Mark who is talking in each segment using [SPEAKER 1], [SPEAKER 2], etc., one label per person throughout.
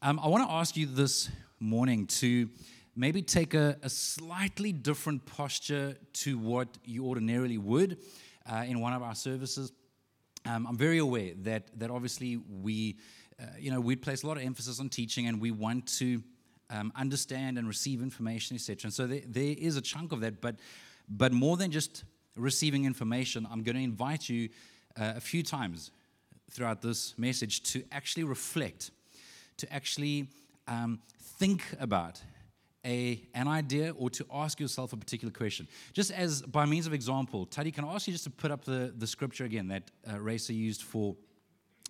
[SPEAKER 1] Um, I want to ask you this morning to maybe take a, a slightly different posture to what you ordinarily would uh, in one of our services. Um, I'm very aware that that obviously we, uh, you know, we place a lot of emphasis on teaching, and we want to um, understand and receive information, etc. And so there, there is a chunk of that, but but more than just receiving information, I'm going to invite you uh, a few times throughout this message to actually reflect, to actually um, think about a, an idea or to ask yourself a particular question. Just as by means of example, Teddy, can I ask you just to put up the, the scripture again that uh, Racer used for,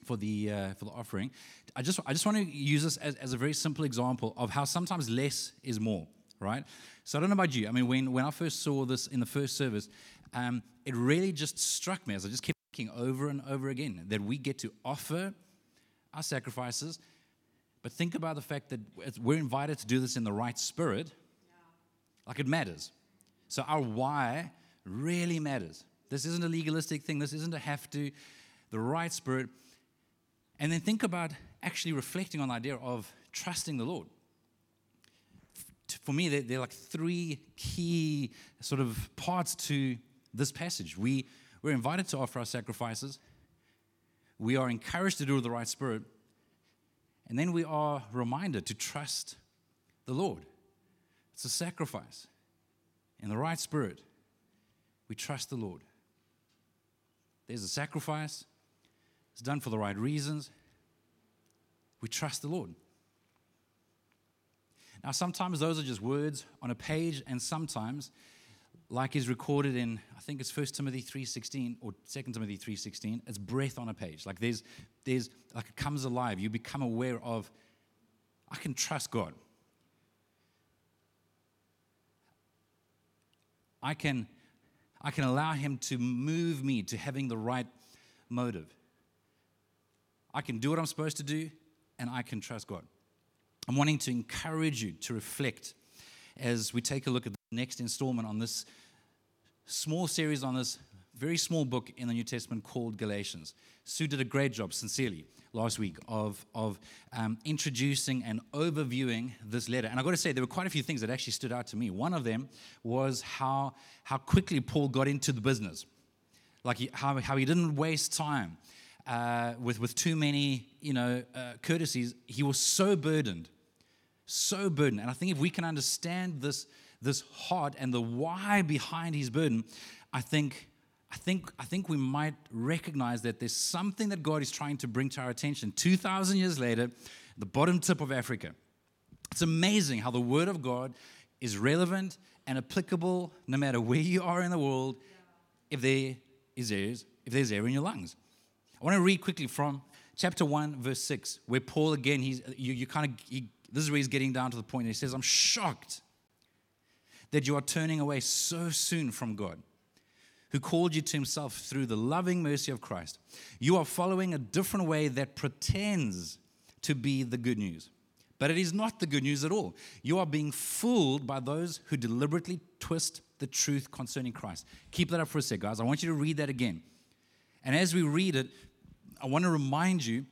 [SPEAKER 1] for, the, uh, for the offering? I just, I just want to use this as, as a very simple example of how sometimes less is more, right? So I don't know about you. I mean, when, when I first saw this in the first service, um, it really just struck me as I just kept thinking over and over again that we get to offer our sacrifices – but think about the fact that we're invited to do this in the right spirit. Like it matters. So our why really matters. This isn't a legalistic thing, this isn't a have to, the right spirit. And then think about actually reflecting on the idea of trusting the Lord. For me, there, are like three key sort of parts to this passage. We, we're invited to offer our sacrifices, we are encouraged to do it the right spirit, and then we are reminded to trust the Lord. It's a sacrifice. In the right spirit, we trust the Lord. There's a sacrifice, it's done for the right reasons. We trust the Lord. Now, sometimes those are just words on a page, and sometimes like is recorded in I think it's 1 Timothy 3:16 or 2 Timothy 3:16 it's breath on a page. Like there's there's like it comes alive. You become aware of I can trust God. I can I can allow him to move me to having the right motive. I can do what I'm supposed to do and I can trust God. I'm wanting to encourage you to reflect as we take a look at the next installment on this small series on this very small book in the New Testament called Galatians. Sue did a great job, sincerely, last week of, of um, introducing and overviewing this letter. And I've got to say, there were quite a few things that actually stood out to me. One of them was how, how quickly Paul got into the business, like he, how, how he didn't waste time. Uh, with, with too many, you know, uh, courtesies, he was so burdened so burdened. And I think if we can understand this, this heart and the why behind his burden, I think, I think, I think we might recognize that there's something that God is trying to bring to our attention. 2,000 years later, the bottom tip of Africa. It's amazing how the Word of God is relevant and applicable no matter where you are in the world if there is air, if there's air in your lungs. I want to read quickly from chapter 1, verse 6, where Paul again, he's, you, you kind of, he this is where he's getting down to the point. He says, I'm shocked that you are turning away so soon from God, who called you to himself through the loving mercy of Christ. You are following a different way that pretends to be the good news. But it is not the good news at all. You are being fooled by those who deliberately twist the truth concerning Christ. Keep that up for a sec, guys. I want you to read that again. And as we read it, I want to remind you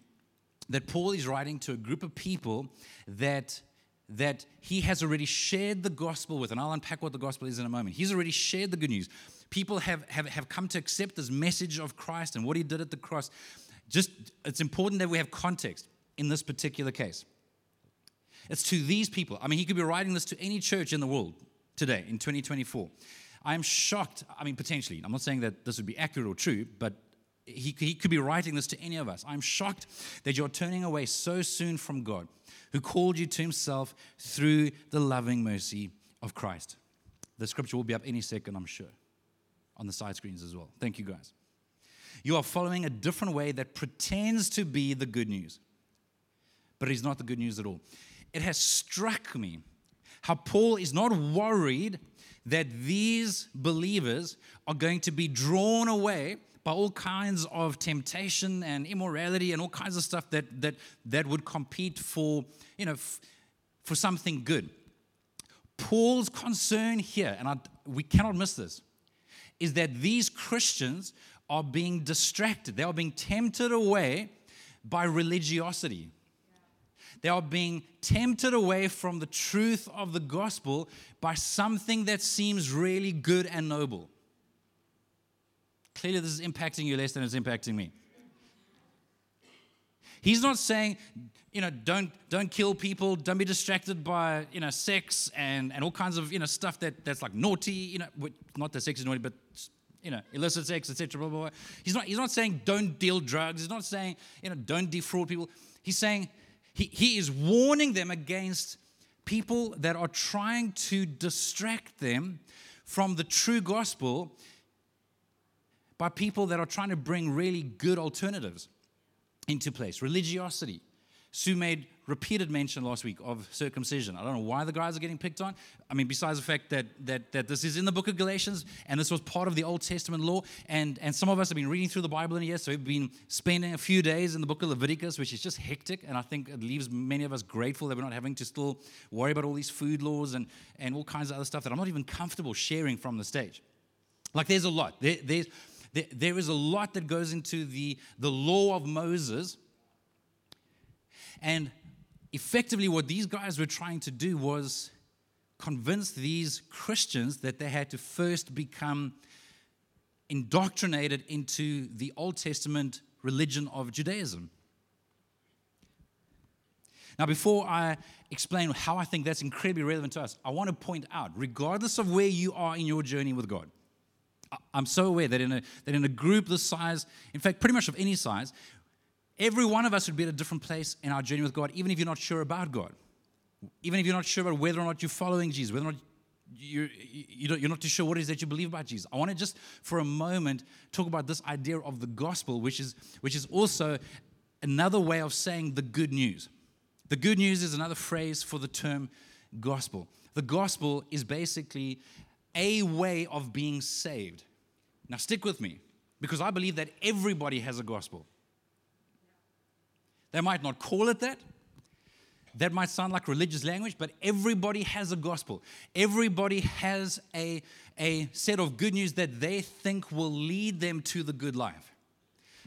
[SPEAKER 1] that Paul is writing to a group of people that that he has already shared the gospel with, and I'll unpack what the gospel is in a moment. He's already shared the good news. People have, have, have come to accept this message of Christ and what he did at the cross. Just it's important that we have context in this particular case. It's to these people. I mean, he could be writing this to any church in the world today in 2024. I'm shocked. I mean, potentially. I'm not saying that this would be accurate or true, but he, he could be writing this to any of us. I'm shocked that you're turning away so soon from God, who called you to himself through the loving mercy of Christ. The scripture will be up any second, I'm sure, on the side screens as well. Thank you, guys. You are following a different way that pretends to be the good news, but it is not the good news at all. It has struck me how Paul is not worried that these believers are going to be drawn away by all kinds of temptation and immorality and all kinds of stuff that, that, that would compete for, you know, f- for something good. Paul's concern here, and I, we cannot miss this, is that these Christians are being distracted. They are being tempted away by religiosity. They are being tempted away from the truth of the gospel by something that seems really good and noble. Clearly, this is impacting you less than it's impacting me. He's not saying, you know, don't don't kill people, don't be distracted by you know sex and, and all kinds of you know stuff that, that's like naughty, you know, not that sex is naughty, but you know, illicit sex, etc. Blah, blah, blah. He's not he's not saying don't deal drugs. He's not saying you know don't defraud people. He's saying he, he is warning them against people that are trying to distract them from the true gospel by people that are trying to bring really good alternatives into place. Religiosity. Sue made repeated mention last week of circumcision. I don't know why the guys are getting picked on. I mean, besides the fact that, that, that this is in the book of Galatians and this was part of the Old Testament law, and, and some of us have been reading through the Bible in a year, so we've been spending a few days in the book of Leviticus, which is just hectic, and I think it leaves many of us grateful that we're not having to still worry about all these food laws and, and all kinds of other stuff that I'm not even comfortable sharing from the stage. Like, there's a lot. There, there's, there, there is a lot that goes into the, the law of Moses. And effectively, what these guys were trying to do was convince these Christians that they had to first become indoctrinated into the Old Testament religion of Judaism. Now, before I explain how I think that's incredibly relevant to us, I want to point out, regardless of where you are in your journey with God, I'm so aware that in a that in a group this size, in fact, pretty much of any size, every one of us would be at a different place in our journey with God, even if you're not sure about God, even if you're not sure about whether or not you're following Jesus, whether or not you're, you're not too sure what it is that you believe about Jesus. I want to just for a moment talk about this idea of the gospel, which is which is also another way of saying the good news. The good news is another phrase for the term gospel. The gospel is basically a way of being saved. Now, stick with me because I believe that everybody has a gospel. They might not call it that. That might sound like religious language, but everybody has a gospel. Everybody has a, a set of good news that they think will lead them to the good life.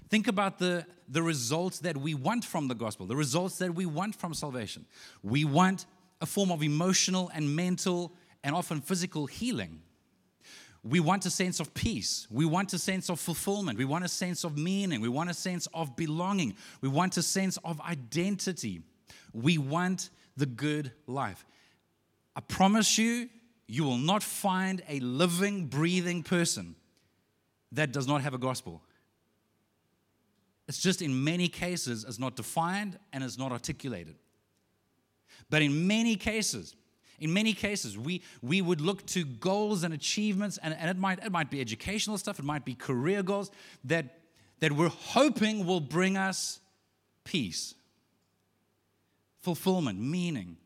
[SPEAKER 1] Think about the, the results that we want from the gospel, the results that we want from salvation. We want a form of emotional and mental and often physical healing. We want a sense of peace. We want a sense of fulfillment. We want a sense of meaning. We want a sense of belonging. We want a sense of identity. We want the good life. I promise you, you will not find a living, breathing person that does not have a gospel. It's just in many cases, it's not defined and it's not articulated. But in many cases, in many cases, we, we would look to goals and achievements, and, and it, might, it might be educational stuff, it might be career goals that, that we're hoping will bring us peace, fulfillment, meaning,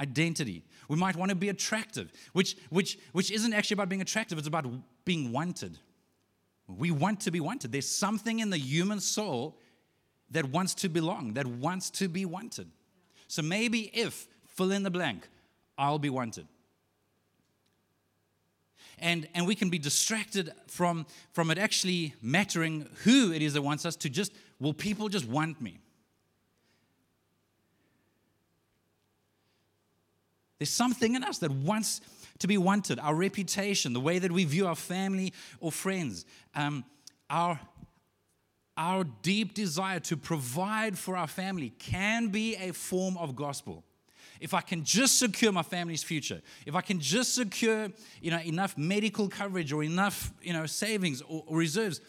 [SPEAKER 1] identity. We might want to be attractive, which, which, which isn't actually about being attractive, it's about being wanted. We want to be wanted. There's something in the human soul that wants to belong, that wants to be wanted. So maybe if, fill in the blank, I'll be wanted. And, and we can be distracted from, from it actually mattering who it is that wants us to just, will people just want me? There's something in us that wants to be wanted. Our reputation, the way that we view our family or friends, um, our, our deep desire to provide for our family can be a form of gospel if I can just secure my family's future, if I can just secure, you know, enough medical coverage or enough, you know, savings or, or reserves.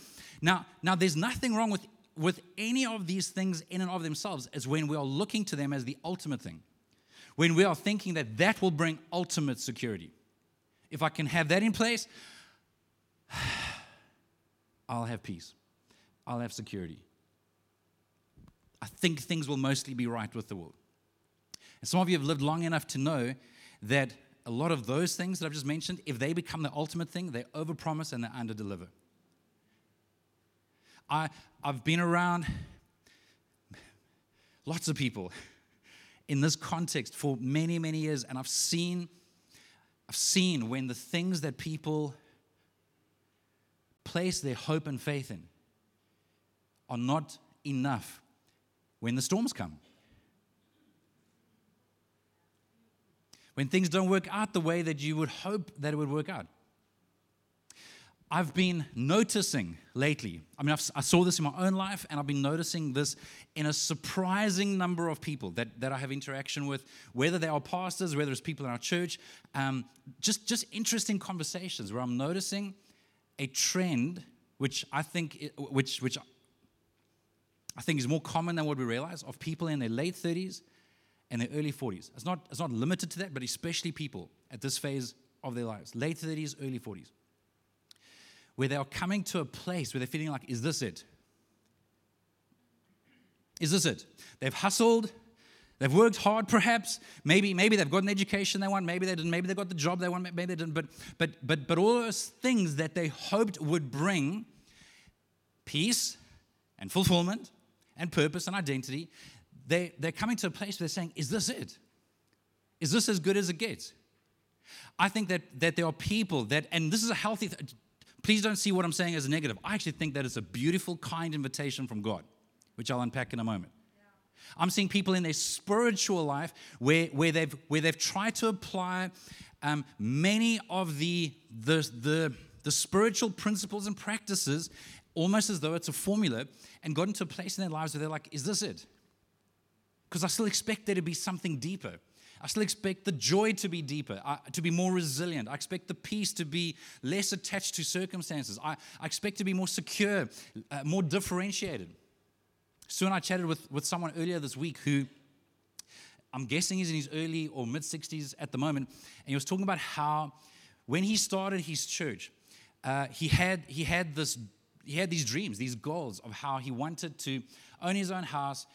[SPEAKER 1] Now, now there's nothing wrong with, with any of these things in and of themselves as when we are looking to them as the ultimate thing. When we are thinking that that will bring ultimate security. If I can have that in place, I'll have peace. I'll have security. I think things will mostly be right with the world. And some of you have lived long enough to know that a lot of those things that I've just mentioned, if they become the ultimate thing, they overpromise and they underdeliver. I, I've been around lots of people in this context for many, many years, and I've seen, I've seen when the things that people place their hope and faith in are not enough when the storms come. When things don't work out the way that you would hope that it would work out. I've been noticing lately, I mean, I've, i saw this in my own life, and I've been noticing this in a surprising number of people that, that I have interaction with, whether they are pastors, whether it's people in our church, um, just, just interesting conversations where I'm noticing a trend which I think, which, which I think is more common than what we realize, of people in their late 30s and their early 40s. It's not, it's not limited to that, but especially people at this phase of their lives, late 30s, early 40s where they are coming to a place where they're feeling like, is this it? Is this it? They've hustled, they've worked hard perhaps, maybe, maybe they've got an education they want, maybe they didn't, maybe they got the job they want, maybe they didn't, but but but but all those things that they hoped would bring peace and fulfillment and purpose and identity, they, they're coming to a place where they're saying, Is this it? Is this as good as it gets? I think that, that there are people that, and this is a healthy, th- Please don't see what I'm saying as a negative. I actually think that it's a beautiful, kind invitation from God, which I'll unpack in a moment. I'm seeing people in their spiritual life where, where, they've, where they've tried to apply um, many of the, the, the, the spiritual principles and practices almost as though it's a formula and got into a place in their lives where they're like, is this it? Because I still expect there to be something deeper. I still expect the joy to be deeper, uh, to be more resilient. I expect the peace to be less attached to circumstances. I, I expect to be more secure, uh, more differentiated. Sue and I chatted with, with someone earlier this week who I'm guessing he's in his early or mid 60s at the moment, and he was talking about how when he started his church, uh, he had he had this he had these dreams, these goals of how he wanted to own his own house,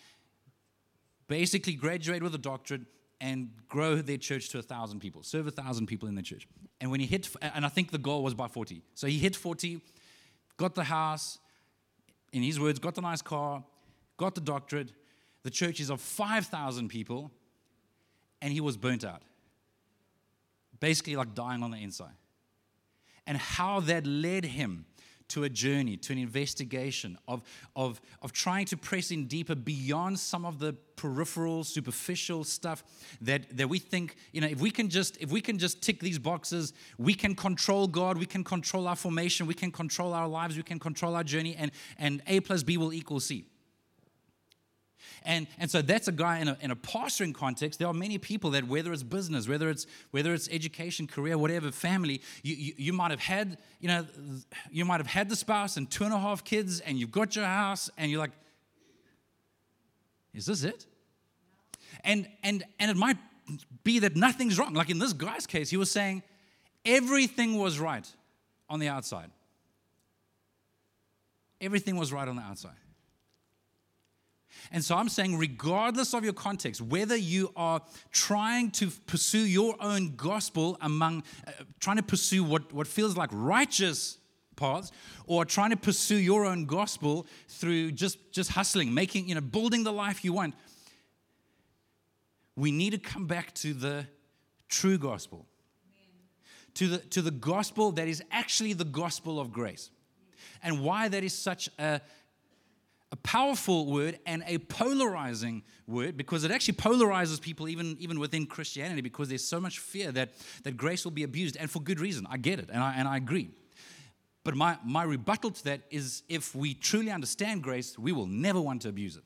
[SPEAKER 1] basically graduate with a doctorate, and grow their church to a thousand people, serve a thousand people in the church. And when he hit, and I think the goal was by 40. So he hit 40, got the house, in his words, got the nice car, got the doctorate. The church is of 5,000 people, and he was burnt out. Basically, like dying on the inside. And how that led him to a journey, to an investigation of, of, of trying to press in deeper beyond some of the peripheral, superficial stuff that, that we think, you know, if we can just if we can just tick these boxes, we can control God, we can control our formation, we can control our lives, we can control our journey, and, and A plus B will equal C. And, and so that's a guy in a, in a pastoring context. There are many people that, whether it's business, whether it's, whether it's education, career, whatever, family, you, you, you might have had, you know, you might have had the spouse and two and a half kids, and you've got your house, and you're like, is this it? And, and, and it might be that nothing's wrong. Like in this guy's case, he was saying everything was right on the outside. Everything was right on the outside. And so I'm saying, regardless of your context, whether you are trying to pursue your own gospel among, uh, trying to pursue what, what feels like righteous paths, or trying to pursue your own gospel through just, just hustling, making, you know, building the life you want, we need to come back to the true gospel. To the, to the gospel that is actually the gospel of grace. And why that is such a, a powerful word and a polarizing word because it actually polarizes people even, even within Christianity because there's so much fear that, that grace will be abused and for good reason. I get it and I, and I agree. But my, my rebuttal to that is if we truly understand grace, we will never want to abuse it.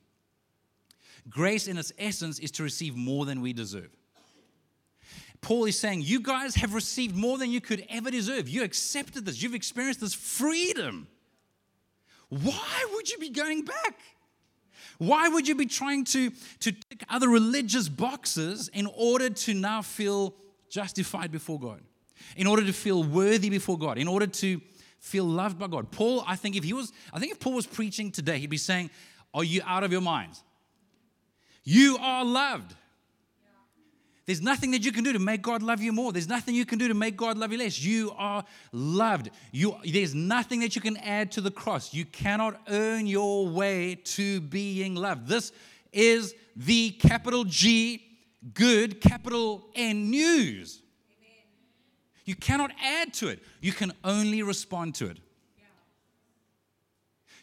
[SPEAKER 1] Grace, in its essence, is to receive more than we deserve. Paul is saying, You guys have received more than you could ever deserve. You accepted this, you've experienced this freedom. Why would you be going back? Why would you be trying to, to tick other religious boxes in order to now feel justified before God? In order to feel worthy before God? In order to feel loved by God? Paul, I think if he was, I think if Paul was preaching today, he'd be saying, Are you out of your minds? You are loved. There's nothing that you can do to make God love you more. There's nothing you can do to make God love you less. You are loved. You, there's nothing that you can add to the cross. You cannot earn your way to being loved. This is the capital G, good, capital N news. Amen. You cannot add to it, you can only respond to it.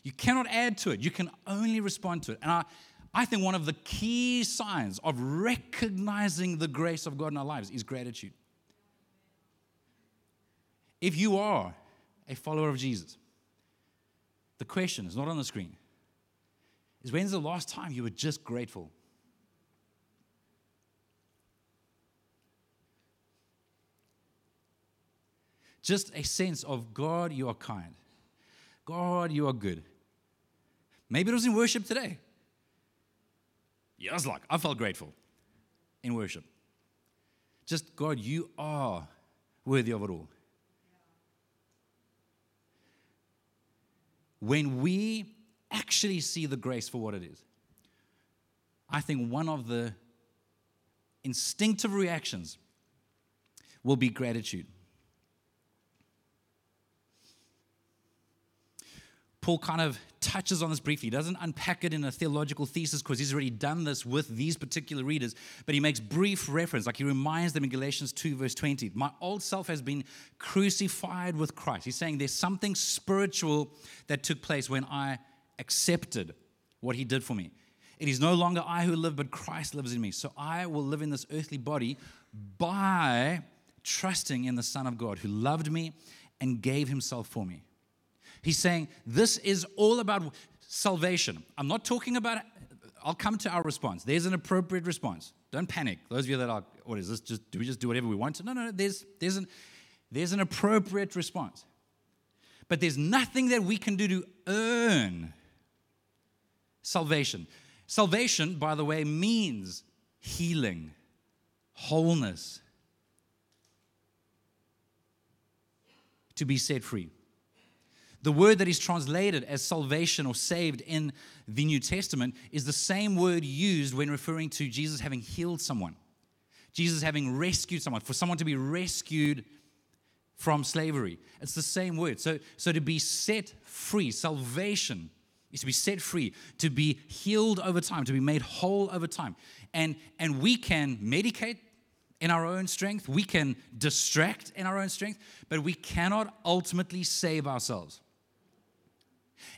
[SPEAKER 1] You cannot add to it, you can only respond to it. And I, I think one of the key signs of recognizing the grace of God in our lives is gratitude. If you are a follower of Jesus, the question is not on the screen. Is when's the last time you were just grateful? Just a sense of God, you are kind. God, you are good. Maybe it was in worship today. Was like, I felt grateful in worship. Just, God, you are worthy of it all. When we actually see the grace for what it is, I think one of the instinctive reactions will be gratitude. Paul kind of touches on this briefly. He doesn't unpack it in a theological thesis because he's already done this with these particular readers, but he makes brief reference, like he reminds them in Galatians 2, verse 20. My old self has been crucified with Christ. He's saying there's something spiritual that took place when I accepted what he did for me. It is no longer I who live, but Christ lives in me. So I will live in this earthly body by trusting in the Son of God who loved me and gave himself for me. He's saying this is all about salvation. I'm not talking about, I'll come to our response. There's an appropriate response. Don't panic. Those of you that are, what is this? Just do we just do whatever we want? No, no, no. There's there's an there's an appropriate response. But there's nothing that we can do to earn salvation. Salvation, by the way, means healing, wholeness, to be set free. The word that is translated as salvation or saved in the New Testament is the same word used when referring to Jesus having healed someone, Jesus having rescued someone, for someone to be rescued from slavery. It's the same word. So, so to be set free, salvation is to be set free, to be healed over time, to be made whole over time. And, and we can medicate in our own strength, we can distract in our own strength, but we cannot ultimately save ourselves.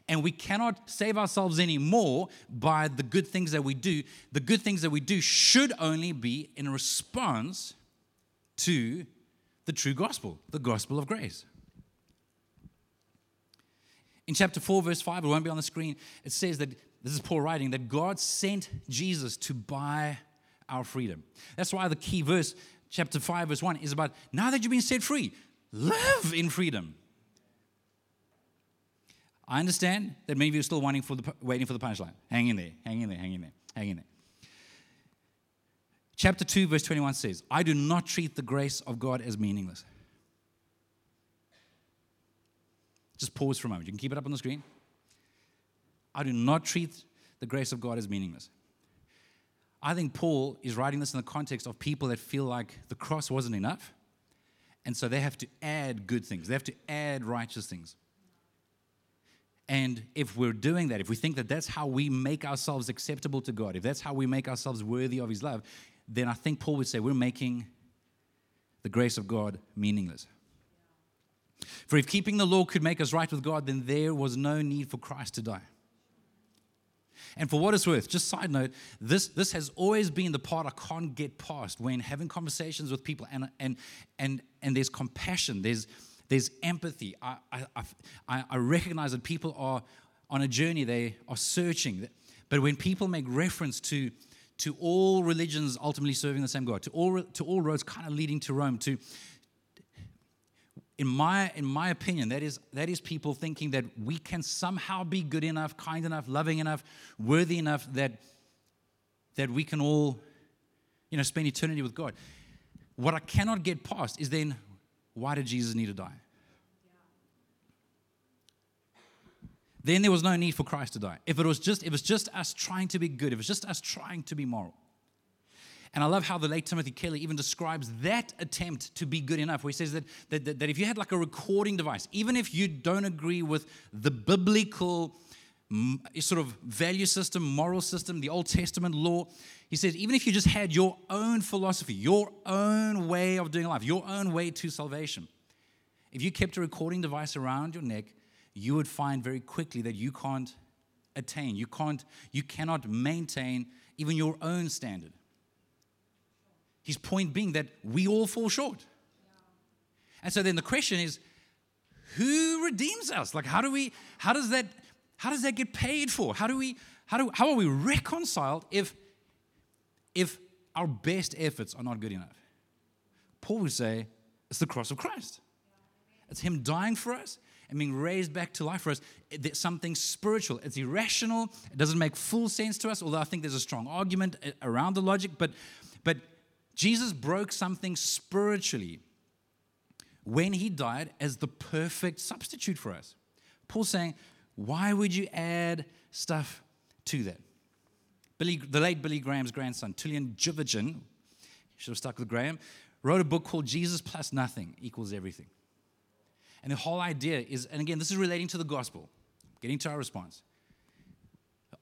[SPEAKER 1] And we cannot save ourselves anymore by the good things that we do. The good things that we do should only be in response to the true gospel, the gospel of grace. In chapter 4, verse 5, it won't be on the screen, it says that this is Paul writing that God sent Jesus to buy our freedom. That's why the key verse, chapter 5, verse 1, is about now that you've been set free, live in freedom. I understand that many of you are still waiting for the, waiting for the punchline. Hang in there, hang in there, hang in there, hang in there. Chapter 2, verse 21 says, I do not treat the grace of God as meaningless. Just pause for a moment. You can keep it up on the screen. I do not treat the grace of God as meaningless. I think Paul is writing this in the context of people that feel like the cross wasn't enough. And so they have to add good things, they have to add righteous things. And if we're doing that, if we think that that's how we make ourselves acceptable to God, if that's how we make ourselves worthy of His love, then I think Paul would say we're making the grace of God meaningless. For if keeping the law could make us right with God, then there was no need for Christ to die. And for what it's worth, just side note, this, this has always been the part I can't get past when having conversations with people and, and, and, and there's compassion, there's, there's empathy. I, I, I, I recognize that people are on a journey, they are searching. But when people make reference to, to all religions ultimately serving the same God, to all, to all roads kind of leading to Rome, to, in my, in my opinion, that is, that is people thinking that we can somehow be good enough, kind enough, loving enough, worthy enough that, that we can all, you know, spend eternity with God. What I cannot get past is then why did Jesus need to die? Then there was no need for Christ to die. If it was just, it was just us trying to be good, if it was just us trying to be moral. And I love how the late Timothy Keller even describes that attempt to be good enough, where he says that, that, that, that if you had like a recording device, even if you don't agree with the biblical mm, sort of value system, moral system, the Old Testament law, he says, even if you just had your own philosophy, your own way of doing life, your own way to salvation, if you kept a recording device around your neck, you would find very quickly that you can't attain. You can't, you cannot maintain even your own standard. His point being that we all fall short. And so then the question is, who redeems us? Like, how do we, how does that, how does that get paid for? How do we, how do, how are we reconciled if, if our best efforts are not good enough? Paul would say it's the cross of Christ. It's Him dying for us and being raised back to life for us. Something spiritual. It's irrational. It doesn't make full sense to us, although I think there's a strong argument uh, around the logic. But, but Jesus broke something spiritually when he died as the perfect substitute for us. Paul's saying, why would you add stuff to that? Billy, the late Billy Graham's grandson, Tullian Tchividjian, should have stuck with Graham, wrote a book called Jesus Plus Nothing Equals Everything. And the whole idea is, and again, this is relating to the gospel, getting to our response.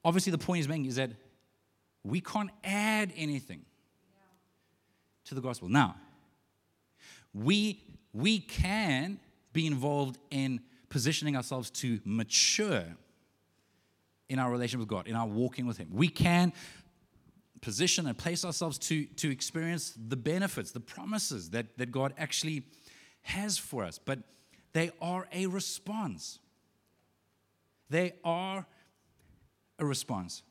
[SPEAKER 1] Obviously, the point he's making is that we can't add anything to the gospel. Now, we, we can be involved in positioning ourselves to mature in our relationship with God, in our walking with Him. We can position and place ourselves to, to experience the benefits, the promises that, that God actually has for us. But they are a response. They are a response.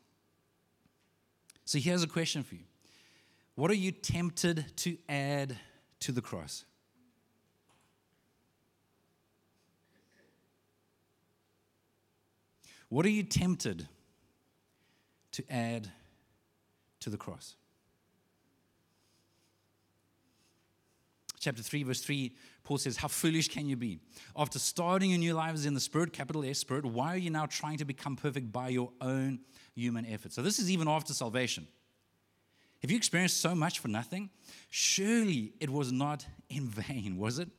[SPEAKER 1] So here's a question for you What are you tempted to add to the cross? What are you tempted to add to the cross? Chapter 3, verse 3 Paul says, How foolish can you be? After starting your new lives in the Spirit, capital S Spirit, why are you now trying to become perfect by your own human effort? So, this is even after salvation. Have you experienced so much for nothing? Surely it was not in vain, was it?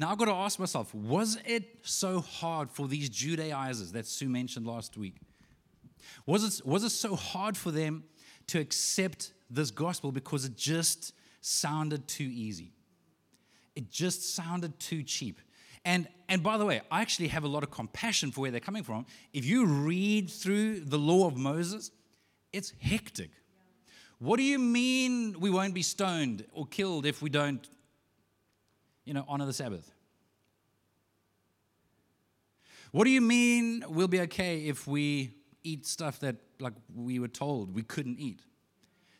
[SPEAKER 1] Now I've got to ask myself, was it so hard for these Judaizers that Sue mentioned last week? Was it, was it so hard for them to accept this gospel because it just sounded too easy. It just sounded too cheap. And, and by the way, I actually have a lot of compassion for where they're coming from. If you read through the law of Moses, it's hectic. What do you mean we won't be stoned or killed if we don't, you know, honor the Sabbath? What do you mean we'll be okay if we eat stuff that like we were told we couldn't eat?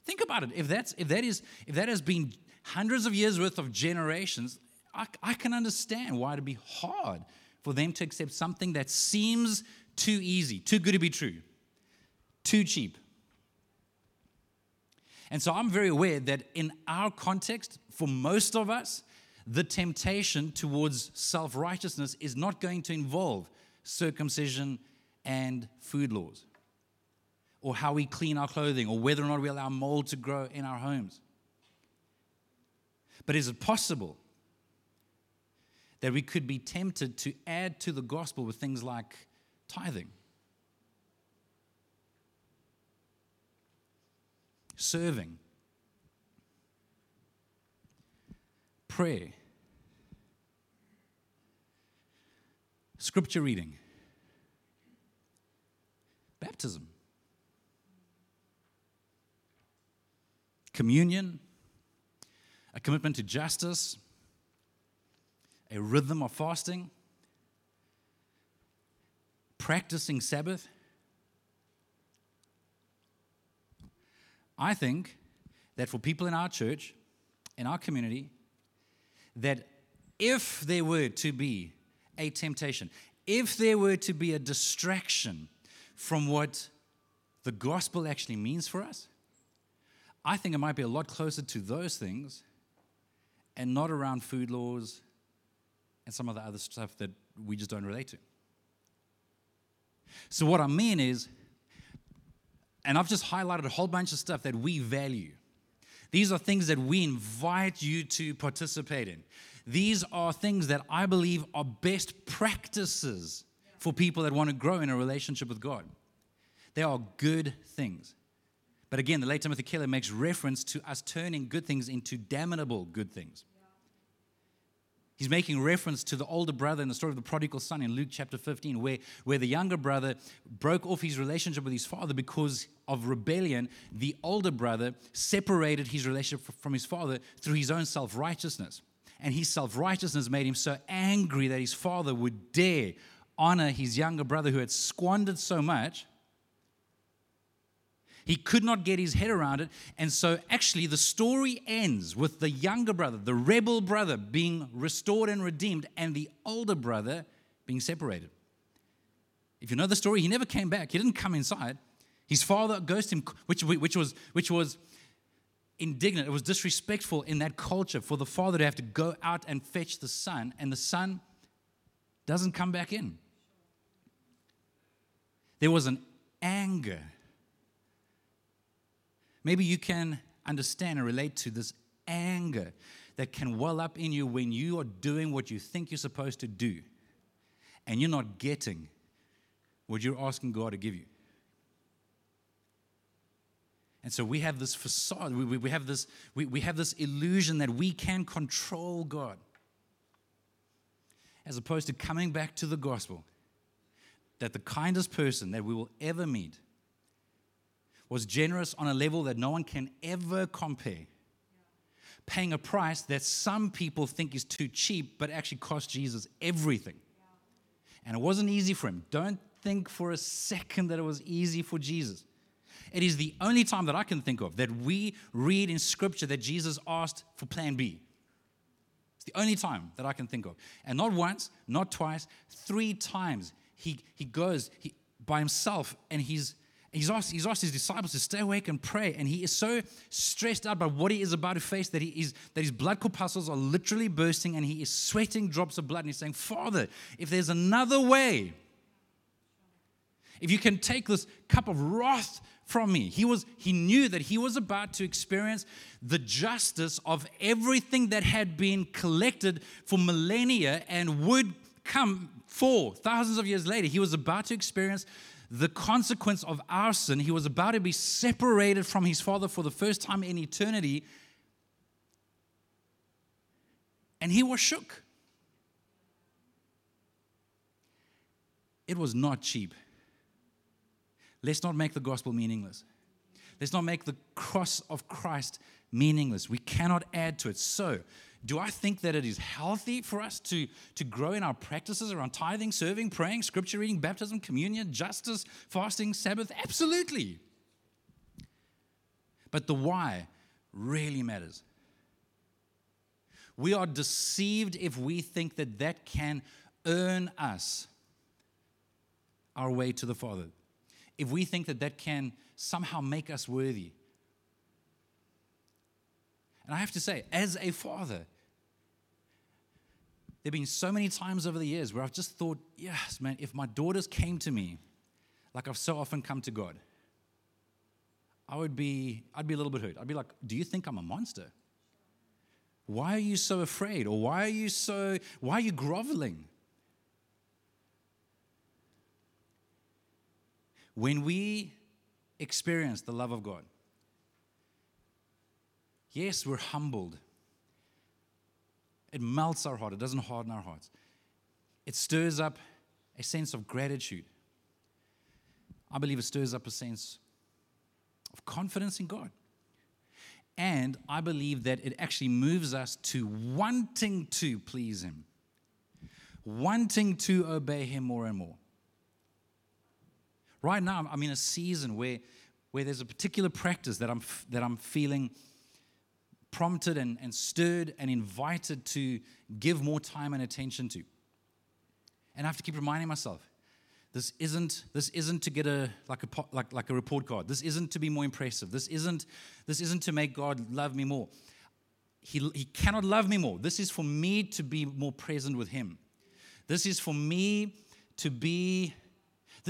[SPEAKER 1] Think about it. If, that's, if, that, is, if that has been hundreds of years worth of generations, I, I can understand why it'd be hard for them to accept something that seems too easy, too good to be true, too cheap. And so I'm very aware that in our context, for most of us, the temptation towards self righteousness is not going to involve circumcision and food laws or how we clean our clothing, or whether or not we allow mold to grow in our homes. But is it possible that we could be tempted to add to the gospel with things like tithing, serving, prayer, scripture reading, baptism? Communion, a commitment to justice, a rhythm of fasting, practicing Sabbath. I think that for people in our church, in our community, that if there were to be a temptation, if there were to be a distraction from what the gospel actually means for us, I think it might be a lot closer to those things and not around food laws and some of the other stuff that we just don't relate to. So, what I mean is, and I've just highlighted a whole bunch of stuff that we value. These are things that we invite you to participate in. These are things that I believe are best practices for people that want to grow in a relationship with God. They are good things. But again, the late Timothy Keller makes reference to us turning good things into damnable good things. He's making reference to the older brother in the story of the prodigal son in Luke chapter 15, where, where the younger brother broke off his relationship with his father because of rebellion. The older brother separated his relationship from his father through his own self righteousness. And his self righteousness made him so angry that his father would dare honor his younger brother who had squandered so much he could not get his head around it. And so, actually, the story ends with the younger brother, the rebel brother, being restored and redeemed, and the older brother being separated. If you know the story, he never came back. He didn't come inside. His father ghosted him, which, which, was, which was indignant. It was disrespectful in that culture for the father to have to go out and fetch the son, and the son doesn't come back in. There was an anger Maybe you can understand and relate to this anger that can well up in you when you are doing what you think you're supposed to do and you're not getting what you're asking God to give you. And so we have this facade, we, we, we, have this, we, we have this illusion that we can control God. As opposed to coming back to the gospel that the kindest person that we will ever meet was generous on a level that no one can ever compare. Paying a price that some people think is too cheap, but actually cost Jesus everything. And it wasn't easy for him. Don't think for a second that it was easy for Jesus. It is the only time that I can think of that we read in Scripture that Jesus asked for plan B. It's the only time that I can think of. And not once, not twice, three times he, he goes he, by himself and he's he's asked, he's asked his disciples to stay awake and pray. And he is so stressed out by what he is about to face that, he is, that his blood corpuscles are literally bursting and he is sweating drops of blood. And he's saying, Father, if there's another way, if you can take this cup of wrath from me. He was he knew that he was about to experience the justice of everything that had been collected for millennia and would come for thousands of years later. He was about to experience the consequence of our sin. He was about to be separated from his Father for the first time in eternity. And he was shook. It was not cheap. Let's not make the gospel meaningless. Let's not make the cross of Christ meaningless. We cannot add to it. So, do I think that it is healthy for us to, to grow in our practices around tithing, serving, praying, scripture reading, baptism, communion, justice, fasting, Sabbath? Absolutely. But the why really matters. We are deceived if we think that that can earn us our way to the Father. If we think that that can somehow make us worthy. And I have to say, as a father, there have been so many times over the years where I've just thought, yes, man, if my daughters came to me like I've so often come to God, I would be, I'd be a little bit hurt. I'd be like, do you think I'm a monster? Why are you so afraid? Or why are you so, why are you groveling? When we experience the love of God, yes, we're humbled it melts our heart, it doesn't harden our hearts. It stirs up a sense of gratitude. I believe it stirs up a sense of confidence in God. And I believe that it actually moves us to wanting to please Him, wanting to obey Him more and more. Right now, I'm in a season where, where there's a particular practice that I'm, that I'm feeling prompted and, and stirred and invited to give more time and attention to. And I have to keep reminding myself, this isn't, this isn't to get a like a like, like a report card. This isn't to be more impressive. This isn't, this isn't to make God love me more. He, he cannot love me more. This is for me to be more present with Him. This is for me to be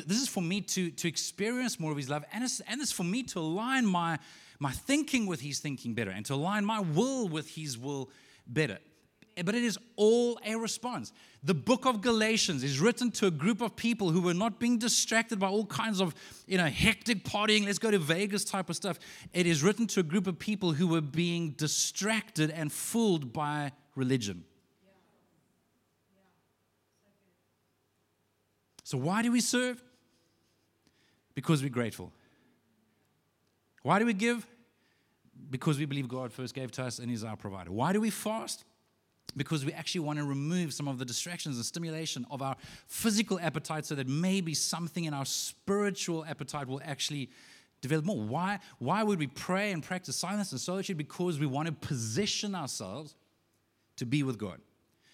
[SPEAKER 1] this is for me to, to experience more of His love, and it's, and it's for me to align my, my thinking with His thinking better, and to align my will with His will better. Eh, but it is all a response. The book of Galatians is written to a group of people who were not being distracted by all kinds of, you know, hectic partying, let's go to Vegas type of stuff. It is written to a group of people who were being distracted and fooled by religion. So, why do we serve? Because we're grateful. Why do we give? Because we believe God first gave to us and He's our provider. Why do we fast? Because we actually want to remove some of the distractions and stimulation of our physical appetite so that maybe something in our spiritual appetite will actually develop more. Why, why would we pray and practice silence and solitude? Because we want to position ourselves to be with God,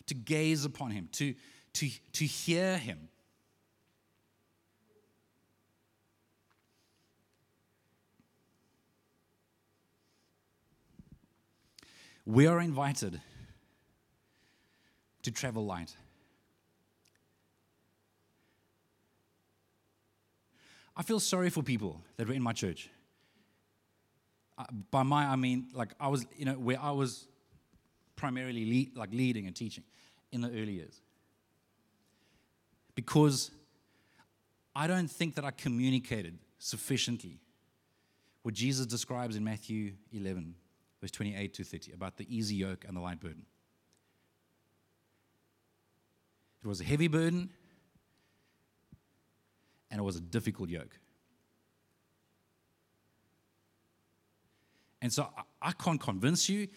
[SPEAKER 1] to gaze upon Him, to, to, to hear Him. We are invited to travel light. I feel sorry for people that were in my church. Uh, by my, I mean, like I was, you know, where I was primarily lead, like leading and teaching in the early years. Because I don't think that I communicated sufficiently what Jesus describes in Matthew 11, verse 28 to 30, about the easy yoke and the light burden. It was a heavy burden, and it was a difficult yoke. And so I can't convince you.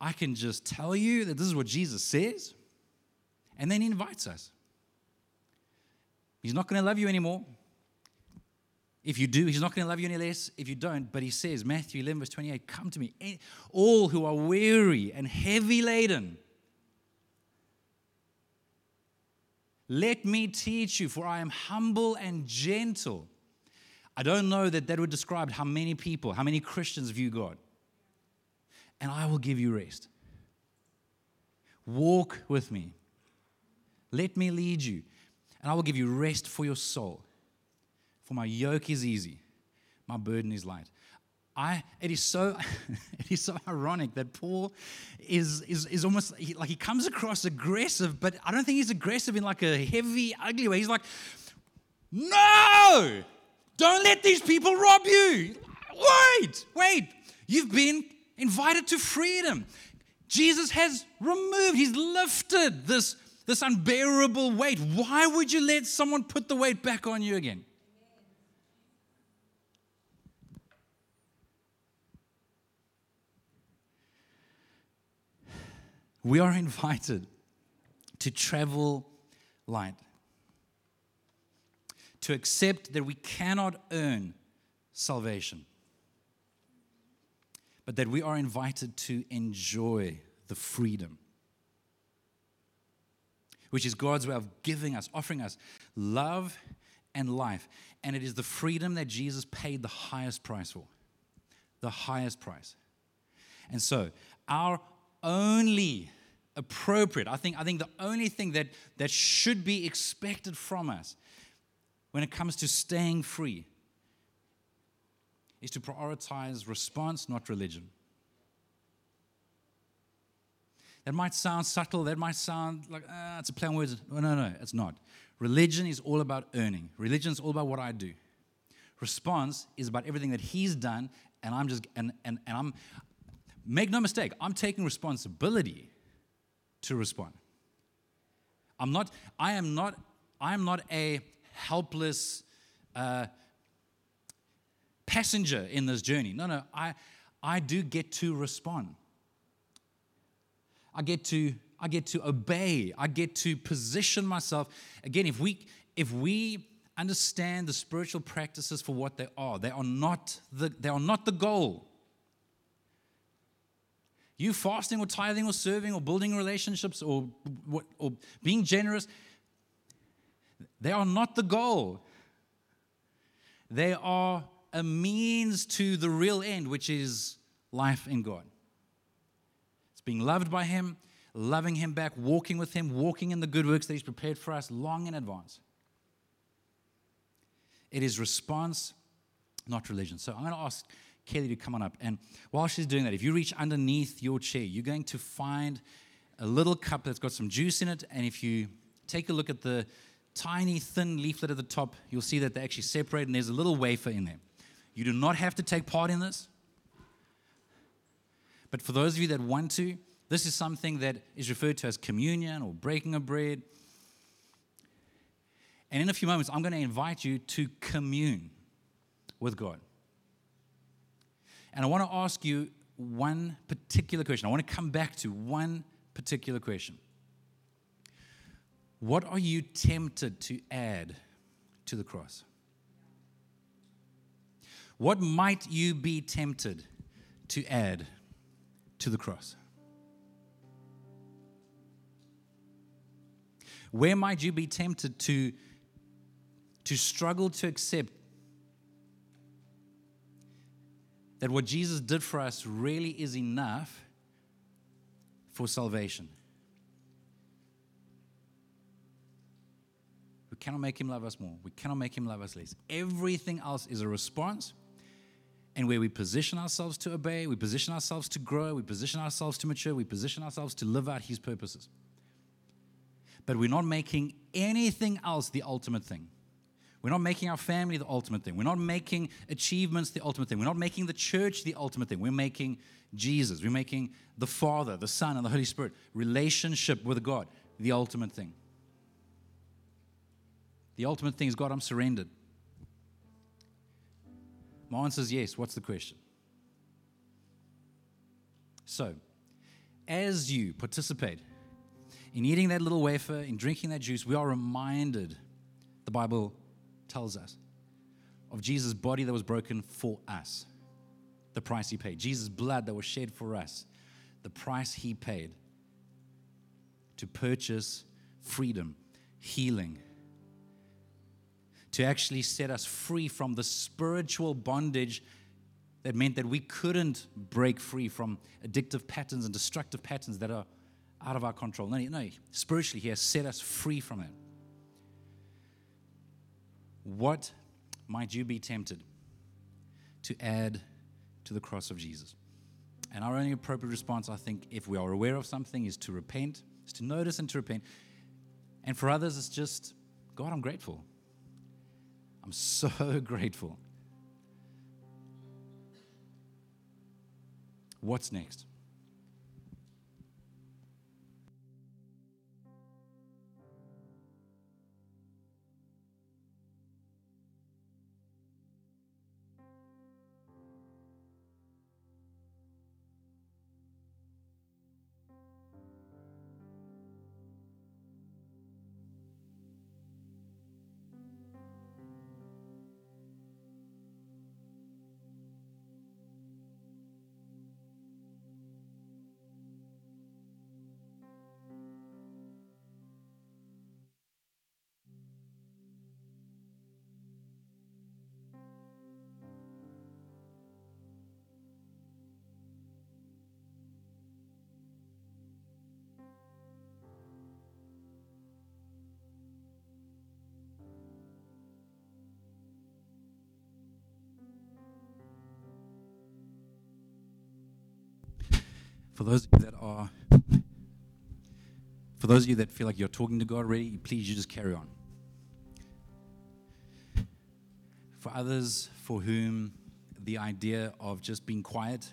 [SPEAKER 1] I can just tell you that this is what Jesus says, and then he invites us. He's not going to love you anymore. If you do, he's not going to love you any less. If you don't, but he says, Matthew 11, verse 28, come to me, eh, all who are weary and heavy laden Let me teach you, for I am humble and gentle. I don't know that that would describe how many people, how many Christians view God. And I will give you rest. Walk with me. Let me lead you, and I will give you rest for your soul. For my yoke is easy, my burden is light. I, it is so it is so ironic that Paul is is, is almost he, like he comes across aggressive, but I don't think he's aggressive in like a heavy, ugly way. He's like, no, don't let these people rob you. Wait, wait, you've been invited to freedom. Jesus has removed, he's lifted this, this unbearable weight. Why would you let someone put the weight back on you again? We are invited to travel light, to accept that we cannot earn salvation, but that we are invited to enjoy the freedom, which is God's way of giving us, offering us love and life. And it is the freedom that Jesus paid the highest price for. The highest price. And so, our only appropriate, I think, I think the only thing that, that should be expected from us when it comes to staying free is to prioritize response, not religion. That might sound subtle, that might sound like, ah, it's a play on words. No, no, no, it's not. Religion is all about earning, religion is all about what I do. Response is about everything that He's done, and I'm just, and, and, and I'm, Make no mistake, I'm taking responsibility to respond. I'm not, I am not, I am not a helpless uh, passenger in this journey. No, no, I, I do get to respond. I get to, I get to obey. I get to position myself. Again, if we, if we understand the spiritual practices for what they are, they are not the, they are not the goal. You fasting or tithing or serving or building relationships or, or being generous, they are not the goal. They are a means to the real end, which is life in God. It's being loved by Him, loving Him back, walking with Him, walking in the good works that He's prepared for us long in advance. It is response, not religion. So I'm going to ask Kelly to come on up. And while she's doing that, if you reach underneath your chair, you're going to find a little cup that's got some juice in it. And if you take a look at the tiny, thin leaflet at the top, you'll see that they actually separate and there's a little wafer in there. You do not have to take part in this. But for those of you that want to, this is something that is referred to as communion or breaking of bread. And in a few moments, I'm going to invite you to commune with God. And I want to ask you one particular question. I want to come back to one particular question. What are you tempted to add to the cross? What might you be tempted to add to the cross? Where might you be tempted to, to struggle to accept that what Jesus did for us really is enough for salvation? We cannot make him love us more. We cannot make him love us less. Everything else is a response and where we position ourselves to obey, we position ourselves to grow, we position ourselves to mature, we position ourselves to live out His purposes. But we're not making anything else the ultimate thing. We're not making our family the ultimate thing. We're not making achievements the ultimate thing. We're not making the church the ultimate thing. We're making Jesus. We're making the Father, the Son, and the Holy Spirit, relationship with God, the ultimate thing. The ultimate thing is God, I'm surrendered. My answer is yes. What's the question? So, as you participate in eating that little wafer, in drinking that juice, we are reminded, the Bible tells us, of Jesus' body that was broken for us, the price he paid. Jesus' blood that was shed for us, the price he paid to purchase freedom, healing, to actually set us free from the spiritual bondage that meant that we couldn't break free from addictive patterns and destructive patterns that are out of our control. No, no, spiritually, He has set us free from it. What might you be tempted to add to the cross of Jesus? And our only appropriate response, I think, if we are aware of something, is to repent, is to notice and to repent. And for others, it's just, God, I'm grateful. I'm so grateful. What's next? For those of you that are, for those of you that feel like you're talking to God already, please you just carry on. For others for whom the idea of just being quiet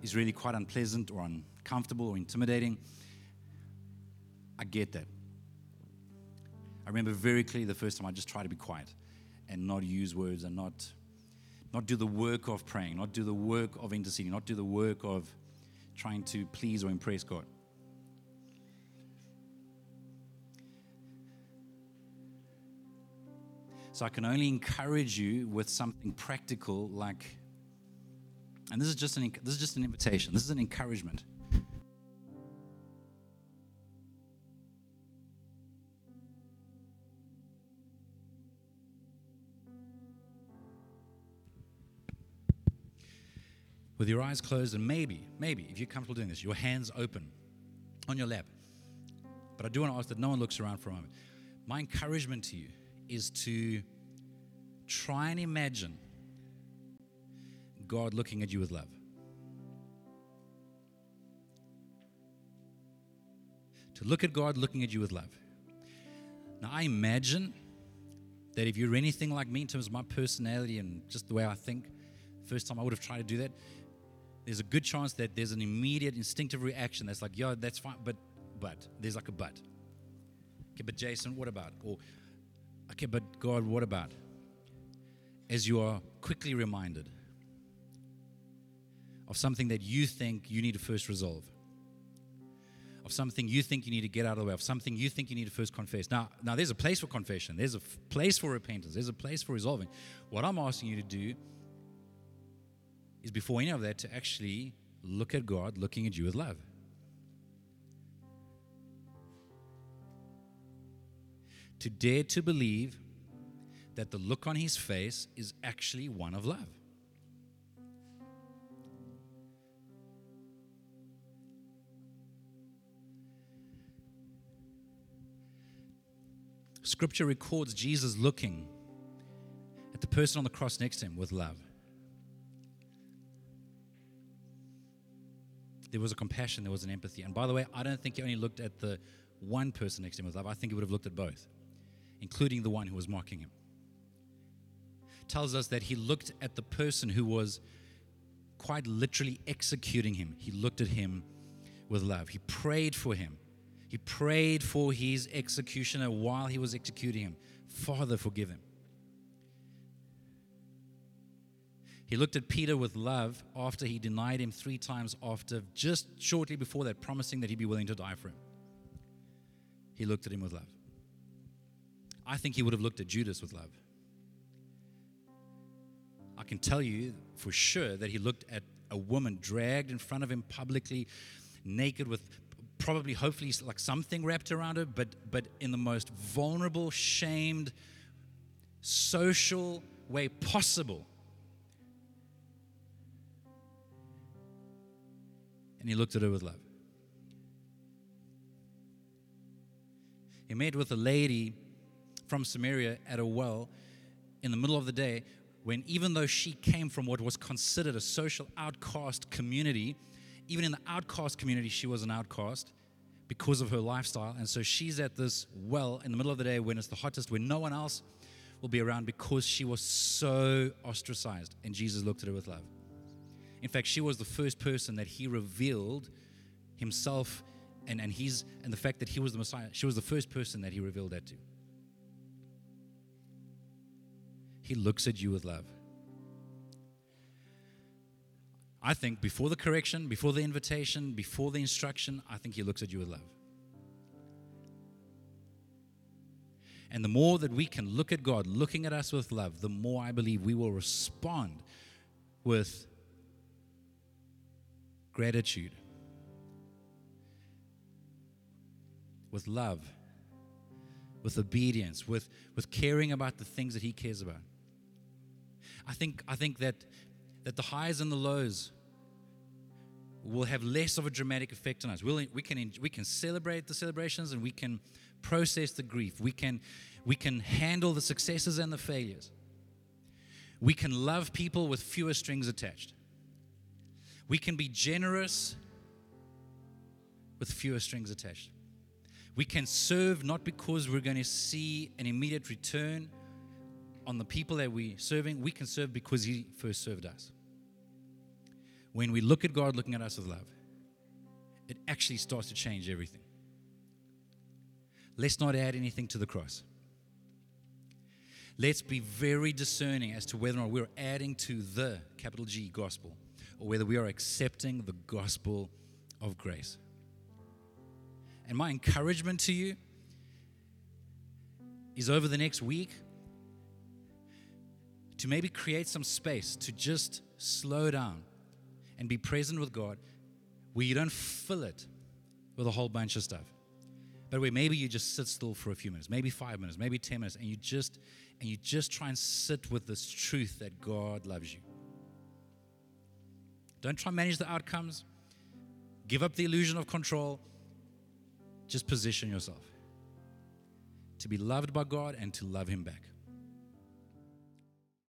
[SPEAKER 1] is really quite unpleasant or uncomfortable or intimidating, I get that. I remember very clearly the first time I just tried to be quiet and not use words and not not do the work of praying, not do the work of interceding, not do the work of trying to please or impress God. So I can only encourage you with something practical like and this is just an this is just an invitation. This is an encouragement. With your eyes closed, and maybe, maybe, if you're comfortable doing this, your hands open on your lap. But I do want to ask that no one looks around for a moment. My encouragement to you is to try and imagine God looking at you with love. To look at God looking at you with love. Now, I imagine that if you're anything like me in terms of my personality and just the way I think, first time I would have tried to do that, there's a good chance that there's an immediate instinctive reaction that's like, yeah, that's fine, but, but, there's like a but. Okay, but Jason, what about? Or, okay, but God, what about? As you are quickly reminded of something that you think you need to first resolve, of something you think you need to get out of the way, of something you think you need to first confess. Now, now there's a place for confession, there's a f- place for repentance, there's a place for resolving. What I'm asking you to do is before any of that to actually look at God looking at you with love. To dare to believe that the look on his face is actually one of love. Scripture records Jesus looking at the person on the cross next to him with love. There was a compassion, there was an empathy. And by the way, I don't think he only looked at the one person next to him with love. I think he would have looked at both, including the one who was mocking him. Tells us that he looked at the person who was quite literally executing him. He looked at him with love. He prayed for him. He prayed for his executioner while he was executing him. Father, forgive him. He looked at Peter with love after he denied him three times after, just shortly before that, promising that he'd be willing to die for him. He looked at him with love. I think he would have looked at Judas with love. I can tell you for sure that he looked at a woman dragged in front of him publicly, naked with probably, hopefully, like something wrapped around her, but, but in the most vulnerable, shamed, social way possible. And he looked at her with love. He met with a lady from Samaria at a well in the middle of the day when, even though she came from what was considered a social outcast community, even in the outcast community, she was an outcast because of her lifestyle. And so she's at this well in the middle of the day when it's the hottest, when no one else will be around because she was so ostracized. And Jesus looked at her with love. In fact, she was the first person that he revealed himself and, and, he's, and the fact that he was the Messiah. She was the first person that he revealed that to. He looks at you with love. I think before the correction, before the invitation, before the instruction, I think he looks at you with love. And the more that we can look at God looking at us with love, the more I believe we will respond with gratitude, with love, with obedience, with, with caring about the things that He cares about. I think, I think that, that the highs and the lows will have less of a dramatic effect on us. We'll, we, can, we can celebrate the celebrations and we can process the grief. We can, we can handle the successes and the failures. We can love people with fewer strings attached. We can be generous with fewer strings attached. We can serve not because we're going to see an immediate return on the people that we're serving. We can serve because He first served us. When we look at God looking at us with love, it actually starts to change everything. Let's not add anything to the cross. Let's be very discerning as to whether or not we're adding to the capital G gospel or whether we are accepting the gospel of grace. And my encouragement to you is over the next week to maybe create some space to just slow down and be present with God where you don't fill it with a whole bunch of stuff. But where maybe you just sit still for a few minutes, maybe five minutes, maybe 10 minutes, and you just and you just try and sit with this truth that God loves you. Don't try and manage the outcomes. Give up the illusion of control. Just position yourself to be loved by God and to love Him back.